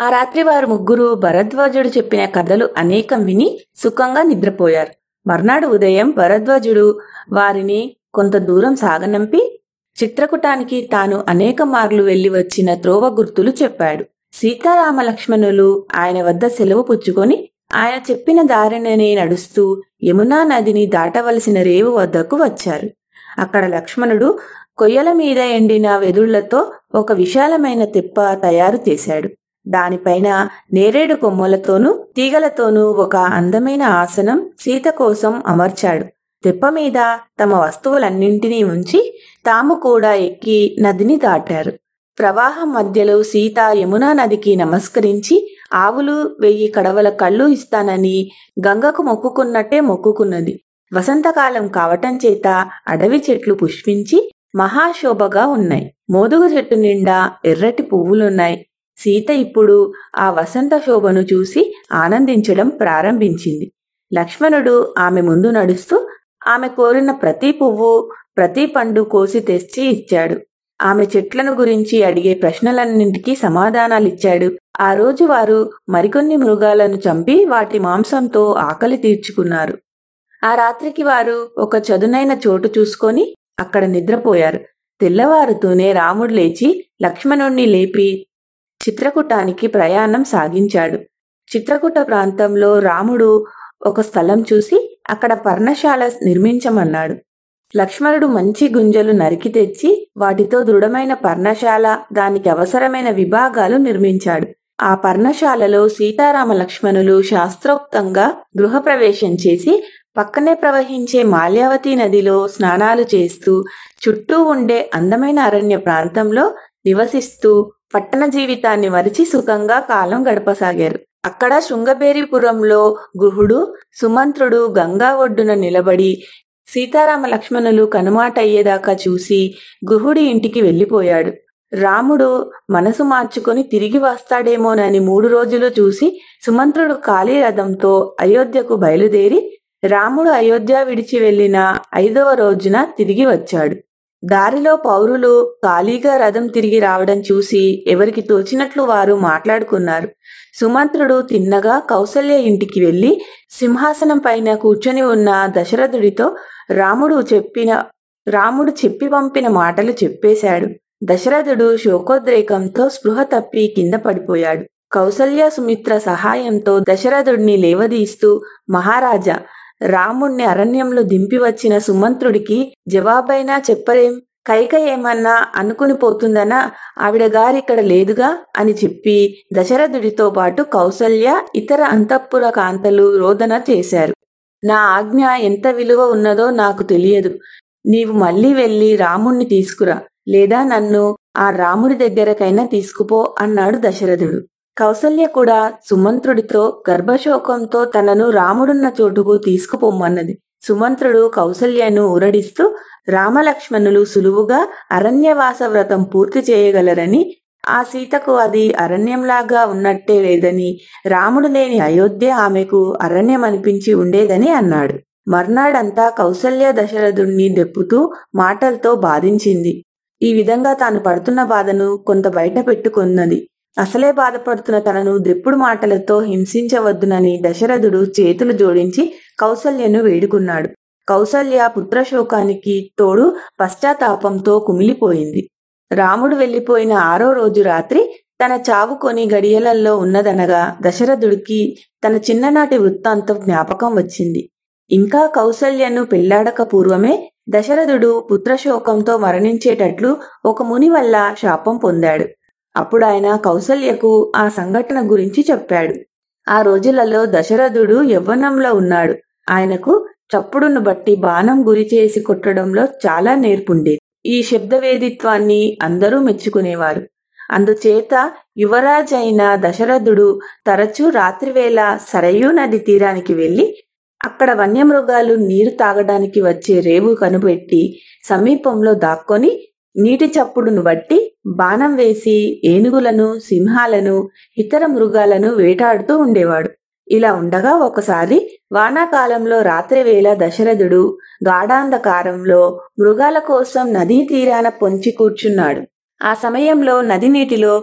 ఆ రాత్రి వారు ముగ్గురు భరద్వాజుడు చెప్పిన కథలు అనేకం విని సుఖంగా నిద్రపోయారు. మర్నాడు ఉదయం భరద్వాజుడు వారిని కొంత దూరం సాగనంపి చిత్రకుటానికి తాను అనేక మార్లు వెళ్ళి వచ్చిన త్రోవ గుర్తులు చెప్పాడు. సీతారామ లక్ష్మణులు ఆయన వద్ద సెలవు పుచ్చుకొని ఆయన చెప్పిన దారిననే నడుస్తూ యమునా నదిని దాటవలసిన రేవు వద్దకు వచ్చారు. అక్కడ లక్ష్మణుడు కొయ్యల మీద ఎండిన వెదుళ్ళతో ఒక విశాలమైన తిప్ప తయారు చేశాడు. దానిపైన నేరేడు కొమ్మలతోనూ తీగలతోనూ ఒక అందమైన ఆసనం సీత కోసం అమర్చాడు. తెప్ప మీద తమ వస్తువులన్నింటినీ ఉంచి తాము కూడా ఎక్కి నదిని దాటారు. ప్రవాహం మధ్యలో సీత యమునా నదికి నమస్కరించి ఆవులు వెయ్యి కడవల కళ్ళు ఇస్తానని గంగకు మొక్కుకున్నట్టే మొక్కుకున్నది. వసంతకాలం కావటం చేత అడవి చెట్లు పుష్పించి మహాశోభగా ఉన్నాయి. మోదుగు చెట్టు నిండా ఎర్రటి పువ్వులున్నాయి. సీత ఇప్పుడు ఆ వసంత శోభను చూసి ఆనందించడం ప్రారంభించింది. లక్ష్మణుడు ఆమె ముందు నడుస్తూ ఆమె కోరిన ప్రతి పువ్వు ప్రతి పండు కోసి తెచ్చి ఇచ్చాడు. ఆమె చెట్లను గురించి అడిగే ప్రశ్నలన్నింటికీ సమాధానాలిచ్చాడు. ఆ రోజు వారు మరికొన్ని మృగాలను చంపి వాటి మాంసంతో ఆకలి తీర్చుకున్నారు. ఆ రాత్రికి వారు ఒక చదునైన చోటు చూసుకొని అక్కడ నిద్రపోయారు. తెల్లవారుతూనే రాముడు లేచి లక్ష్మణుణ్ణి లేపి చిత్రకూటానికి ప్రయాణం సాగించాడు. చిత్రకూట ప్రాంతంలో రాముడు ఒక స్థలం చూసి అక్కడ పర్ణశాల నిర్మించమన్నాడు. లక్ష్మణుడు మంచి గుంజలు నరికి తెచ్చి వాటితో దృఢమైన పర్ణశాల దానికి అవసరమైన విభాగాలు నిర్మించాడు. ఆ పర్ణశాలలో సీతారామ లక్ష్మణులు శాస్త్రోక్తంగా గృహప్రవేశం చేసి పక్కనే ప్రవహించే మాల్యావతి నదిలో స్నానాలు చేస్తూ చుట్టూ ఉండే అందమైన అరణ్య ప్రాంతంలో నివసిస్తూ పట్టణ జీవితాన్ని మరిచి సుఖంగా కాలం గడపసాగారు. అక్కడ శృంగబేరిపురంలో గుహుడు సుమంత్రుడు గంగా ఒడ్డున నిలబడి సీతారామ లక్ష్మణులు కనుమాట అయ్యేదాకా చూసి గుహుడి ఇంటికి వెళ్ళిపోయాడు. రాముడు మనసు మార్చుకొని తిరిగి వస్తాడేమోనని మూడు రోజులు చూసి సుమంత్రుడు ఖాళీ రథంతో అయోధ్యకు బయలుదేరి రాముడు అయోధ్య విడిచి వెళ్ళిన ఐదవ రోజున తిరిగి వచ్చాడు. దారిలో పౌరులు ఖాళీగా రథం తిరిగి రావడం చూసి ఎవరికి తోచినట్లు వారు మాట్లాడుకున్నారు. సుమంత్రుడు తిన్నగా కౌసల్య ఇంటికి వెళ్ళి సింహాసనం పైన కూర్చొని ఉన్న దశరథుడితో రాముడు చెప్పిన రాముడు చెప్పి పంపిన మాటలు చెప్పేశాడు. దశరథుడు శోకోద్రేకంతో స్పృహ తప్పి కింద పడిపోయాడు. కౌసల్య సుమిత్ర సహాయంతో దశరథుడిని లేవదీస్తూ మహారాజా రాముణ్ణి అరణ్యంలో దింపి వచ్చిన సుమంత్రుడికి జవాబైనా చెప్పరేం కైక ఏమన్నా అనుకుని పోతుందనా? ఆవిడ గారిక్కడ లేదుగా? అని చెప్పి దశరథుడితో పాటు కౌసల్య ఇతర అంతఃపుర కాంతలు రోదన చేశారు. నా ఆజ్ఞ ఎంత విలువ ఉన్నదో నాకు తెలియదు. నీవు మళ్ళీ వెళ్ళి రాముణ్ణి తీసుకురా. లేదా నన్ను ఆ రాముడి దగ్గరకైనా తీసుకుపో అన్నాడు దశరథుడు. కౌసల్య కూడా సుమంత్రుడితో గర్భశోకంతో తనను రాముడున్న చోటుకు తీసుకుపోమ్మన్నది. సుమంత్రుడు కౌసల్యను ఊరడిస్తూ రామలక్ష్మణులు సులువుగా అరణ్యవాస వ్రతం పూర్తి చేయగలరని ఆ సీతకు అది అరణ్యంలాగా ఉన్నట్టే లేదని రాముడు లేని అయోధ్య ఆమెకు అరణ్యం అనిపించి ఉండేదని అన్నాడు. మర్నాడంతా కౌసల్య దశరథుణ్ణి దెప్పుతూ మాటలతో బాధించింది. ఈ విధంగా తాను పడుతున్న బాధను కొంత బయట పెట్టుకున్నది. అసలే బాధపడుతున్న తనను ద్రిప్పుడు మాటలతో హింసించవద్దునని దశరథుడు చేతులు జోడించి కౌసల్యను వేడుకున్నాడు. కౌసల్య పుత్రశోకానికి తోడు పశ్చాత్తాపంతో కుమిలిపోయింది. రాముడు వెళ్ళిపోయిన ఆరో రోజు రాత్రి తన చావు కొని గడియలల్లో ఉన్నదనగా దశరథుడికి తన చిన్ననాటి వృత్తాంతం జ్ఞాపకం వచ్చింది. ఇంకా కౌసల్యను పెళ్ళాడక పూర్వమే దశరథుడు పుత్రశోకంతో మరణించేటట్లు ఒక ముని వల్ల శాపం పొందాడు. అప్పుడు ఆయన కౌసల్యకు ఆ సంఘటన గురించి చెప్పాడు. ఆ రోజులలో దశరథుడు యవ్వనంలో ఉన్నాడు. ఆయనకు చప్పుడును బట్టి బాణం గురి చేసి కొట్టడంలో చాలా నేర్పుండేది. ఈ శబ్దవేదిత్వాన్ని అందరూ మెచ్చుకునేవారు. అందుచేత యువరాజైన దశరథుడు తరచూ రాత్రివేళ సరయూ నది తీరానికి వెళ్ళి అక్కడ వన్యమృగాలు నీరు తాగడానికి వచ్చే రేవు కనుపెట్టి సమీపంలో దాక్కొని నీటి చప్పుడును బట్టి బాణం వేసి ఏనుగులను సింహాలను ఇతర మృగాలను వేటాడుతూ ఉండేవాడు. ఇలా ఉండగా ఒకసారి వానాకాలంలో రాత్రివేళ దశరథుడు గాఢాంధకారంలో మృగాల కోసం నదీ తీరాన పొంచి కూర్చున్నాడు. ఆ సమయంలో నది నీటిలో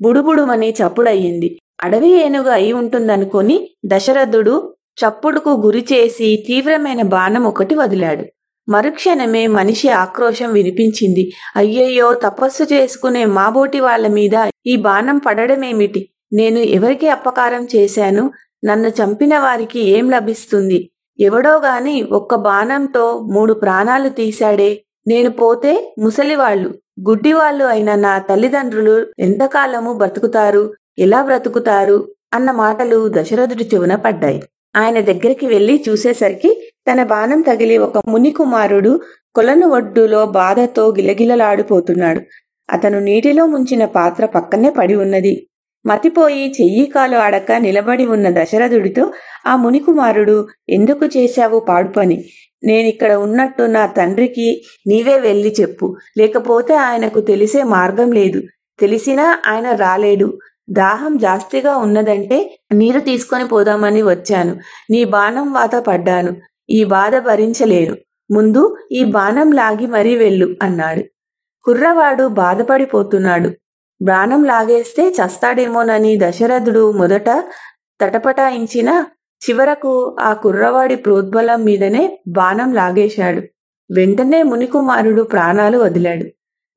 బుడుబుడుమని చప్పుడయ్యింది. అడవి ఏనుగు అయి ఉంటుందనుకొని దశరథుడు చప్పుడుకు గురి చేసి తీవ్రమైన బాణం ఒకటి వదిలాడు. మరుక్షణమే మనిషి ఆక్రోశం వినిపించింది. అయ్యయ్యో తపస్సు చేసుకునే మాబోటి వాళ్ళ మీద ఈ బాణం పడడమేమిటి? నేను ఎవరికి అపకారం చేశాను? నన్ను చంపిన వారికి ఏం లభిస్తుంది? ఎవడో గాని ఒక్క బాణంతో మూడు ప్రాణాలు తీశాడే. నేను పోతే ముసలివాళ్ళు గుడ్డివాళ్ళు అయిన నా తల్లిదండ్రులు ఎంతకాలము బ్రతుకుతారు? ఎలా బ్రతుకుతారు? అన్న మాటలు దశరథుడి చెవున పడ్డాయి. ఆయన దగ్గరికి వెళ్ళి చూసేసరికి తన బాణం తగిలి ఒక ముని కుమారుడు కొలను ఒడ్డులో బాధతో గిలగిలలాడిపోతున్నాడు. అతను నీటిలో ముంచిన పాత్ర పక్కనే పడి ఉన్నది. మతిపోయి చెయ్యి కాలు ఆడక నిలబడి ఉన్న దశరథుడితో ఆ మునికుమారుడు ఎందుకు చేశావు పాడు పని? నేనిక్కడ ఉన్నట్టు నా తండ్రికి నీవే వెళ్ళి చెప్పు. లేకపోతే ఆయనకు తెలిసే మార్గం లేదు. తెలిసినా ఆయన రాలేడు. దాహం జాస్తిగా ఉన్నదంటే నీరు తీసుకొని పోదామని వచ్చాను. నీ బాణం వాత పడ్డాను. ఈ బాధ భరించలేను. ముందు ఈ బాణం లాగి మరీ వెళ్ళు అన్నాడు. కుర్రవాడు బాధపడిపోతున్నాడు. బాణం లాగేస్తే చస్తాడేమోనని దశరథుడు మొదట తటపటాయించిన చివరకు ఆ కుర్రవాడి ప్రోద్బలం మీదనే బాణం లాగేశాడు. వెంటనే మునికుమారుడు ప్రాణాలు వదిలాడు.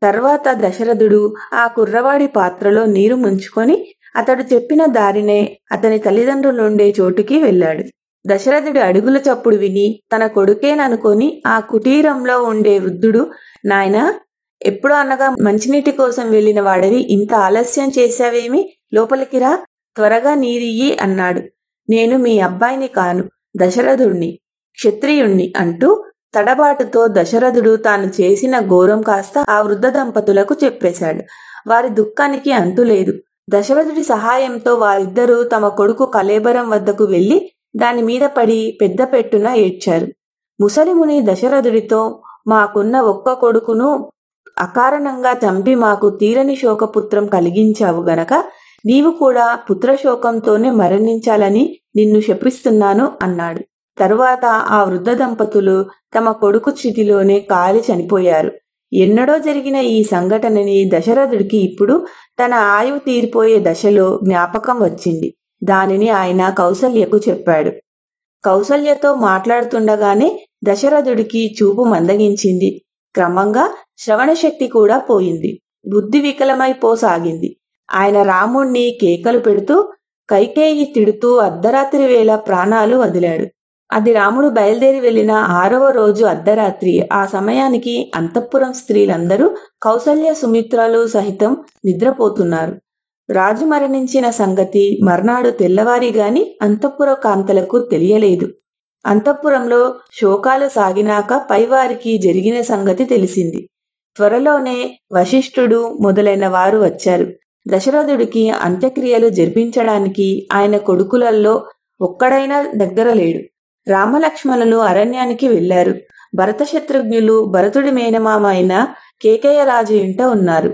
తర్వాత దశరథుడు ఆ కుర్రవాడి పాత్రలో నీరు ముంచుకొని అతడు చెప్పిన దారినే అతని తల్లిదండ్రులుండే చోటుకి వెళ్ళాడు. దశరథుడి అడుగుల చప్పుడు విని తన కొడుకేననుకొని ఆ కుటీరంలో ఉండే వృద్ధుడు నాయన ఎప్పుడు అనగా మంచినీటి కోసం వెళ్ళిన వాడివి ఇంత ఆలస్యం చేశావేమి? లోపలికి రా త్వరగా నీరియ్యి అన్నాడు. నేను మీ అబ్బాయిని కాను దశరథుణ్ణి క్షత్రియుణ్ణి అంటూ తడబాటుతో దశరథుడు తాను చేసిన ఘోరం కాస్త ఆ వృద్ధ దంపతులకు చెప్పేశాడు. వారి దుఃఖానికి అంతులేదు. దశరథుడి సహాయంతో వారిద్దరూ తమ కొడుకు కలేబరం వద్దకు వెళ్ళి దాని మీద పడి పెద్ద పెట్టున ఏడ్చారు. ముసలిముని దశరథుడితో మాకున్న ఒక్క కొడుకును అకారణంగా చంపి మాకు తీరని శోకపుత్రం కలిగించావు గనక నీవు కూడా పుత్రశోకంతోనే మరణించాలని నిన్ను శపిస్తున్నాను అన్నాడు. తరువాత ఆ వృద్ధ దంపతులు తమ కొడుకు చితిలోనే కాలి చనిపోయారు. ఎన్నడో జరిగిన ఈ సంఘటనని దశరథుడికి ఇప్పుడు తన ఆయువు తీరిపోయే దశలో జ్ఞాపకం వచ్చింది. దానిని ఆయన కౌసల్యకు చెప్పాడు. కౌసల్యతో మాట్లాడుతుండగానే దశరథుడికి చూపు మందగించింది. క్రమంగా శ్రవణశక్తి కూడా పోయింది. బుద్ధి వికలమైపోసాగింది ఆయన రాముణ్ణి కేకలు పెడుతూ కైకేయి తిడుతూ అర్ధరాత్రి వేళ ప్రాణాలు వదిలాడు. అది రాముడు బయలుదేరి వెళ్ళిన ఆరవ రోజు అర్ధరాత్రి. ఆ సమయానికి అంతఃపురం స్త్రీలందరూ కౌసల్య సుమిత్రాలు సహితం నిద్రపోతున్నారు. రాజు మరణించిన సంగతి మర్నాడు తెల్లవారి గాని అంతఃపుర కాంతలకు తెలియలేదు. అంతఃపురంలో శోకాలు సాగినాక పైవారికి జరిగిన సంగతి తెలిసింది. త్వరలోనే వశిష్ఠుడు మొదలైన వారు వచ్చారు. దశరథుడికి అంత్యక్రియలు జరిపించడానికి ఆయన కొడుకులలో ఒక్కడైనా దగ్గర లేడు. రామలక్ష్మణులు అరణ్యానికి వెళ్ళారు భరత శత్రుఘ్నులు భరతుడి మేనమామ అయిన కేకయ్యరాజు ఇంట ఉన్నారు.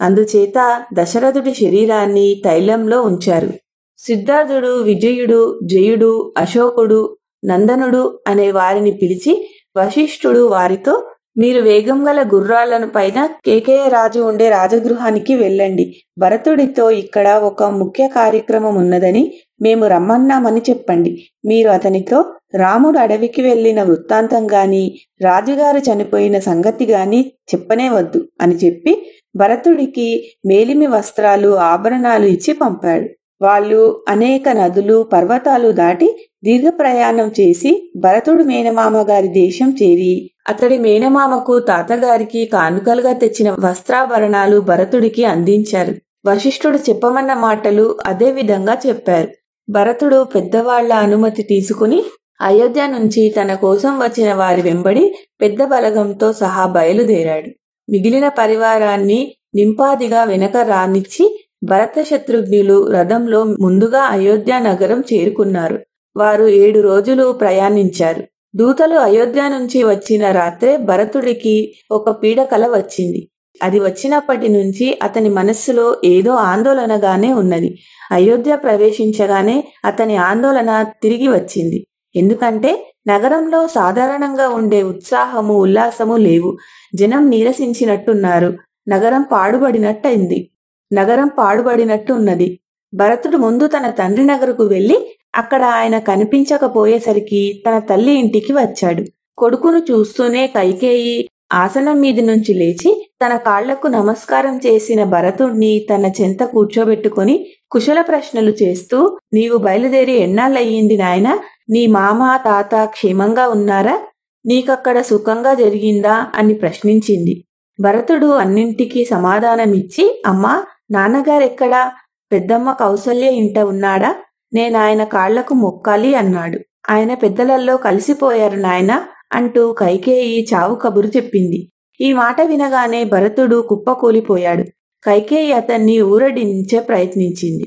అందుచేత దశరథుడి శరీరాన్ని తైలంలో ఉంచారు. సిద్ధార్థుడు విజయుడు జయుడు అశోకుడు నందనుడు అనే వారిని పిలిచి వశిష్ఠుడు వారితో మీరు వేగం గల గుర్రాలను పైన కేకేయ రాజు ఉండే రాజగృహానికి వెళ్ళండి. భరతుడితో ఇక్కడ ఒక ముఖ్య కార్యక్రమం ఉన్నదని మేము రమ్మన్నామని చెప్పండి. మీరు అతనితో రాముడు అడవికి వెళ్ళిన వృత్తాంతం గాని రాజుగారు చనిపోయిన సంగతి గాని చెప్పనే వద్దు అని చెప్పి భరతుడికి మేలిమి వస్త్రాలు ఆభరణాలు ఇచ్చి పంపాడు. వాళ్ళు అనేక నదులు పర్వతాలు దాటి దీర్ఘ ప్రయాణం చేసి భరతుడు మేనమామ గారి దేశం చేరి అతడి మేనమామకు తాతగారికి కానుకలుగా తెచ్చిన వస్త్రాభరణాలు భరతుడికి అందించారు. వశిష్ఠుడు చెప్పమన్న మాటలు అదే విధంగా చెప్పారు. భరతుడు పెద్దవాళ్ళ అనుమతి తీసుకుని అయోధ్య నుంచి తన కోసం వచ్చిన వారి వెంబడి పెద్ద బలగంతో సహా బయలుదేరాడు. మిగిలిన పరివారాన్ని నింపాదిగా వెనక రానిచ్చి భరత శత్రుఘ్నులు రథంలో ముందుగా అయోధ్య నగరం చేరుకున్నారు. వారు ఏడు రోజులు ప్రయాణించారు. దూతలు అయోధ్య నుంచి వచ్చిన రాత్రే భరతుడికి ఒక పీడకల వచ్చింది. అది వచ్చినప్పటి నుంచి అతని మనస్సులో ఏదో ఆందోళనగానే ఉన్నది. అయోధ్య ప్రవేశించగానే అతని ఆందోళన తిరిగి వచ్చింది. ఎందుకంటే నగరంలో సాధారణంగా ఉండే ఉత్సాహము ఉల్లాసము లేవు. జనం నీరసించినట్టున్నారు. నగరం పాడుబడినట్టయింది. నగరం పాడుబడినట్టు ఉన్నది భరతుడు ముందు తన తండ్రి నగరకు వెళ్ళి అక్కడ ఆయన కనిపించకపోయేసరికి తన తల్లి ఇంటికి వచ్చాడు. కొడుకును చూస్తూనే కైకేయి ఆసనం మీది నుంచి లేచి తన కాళ్ళకు నమస్కారం చేసిన భరతుణ్ణి తన చెంత కూర్చోబెట్టుకుని కుశల ప్రశ్నలు చేస్తూ నీవు బయలుదేరి ఎన్నాళ్ళయ్యింది నాయన? నీ మామ తాత క్షేమంగా ఉన్నారా? నీకక్కడ సుఖంగా జరిగిందా? అని ప్రశ్నించింది. భరతుడు అన్నింటికీ సమాధానమిచ్చి అమ్మా నాన్నగారెక్కడా? పెద్దమ్మ కౌసల్య ఇంట ఉన్నాడా? నేనాయన కాళ్ళకు మొక్కాలి అన్నాడు. ఆయన పెద్దలల్లో కలిసిపోయారు నాయన అంటూ కైకేయి చావు కబురు చెప్పింది. ఈ మాట వినగానే భరతుడు కుప్పకూలిపోయాడు. కైకేయి అతన్ని ఊరడించే ప్రయత్నించింది.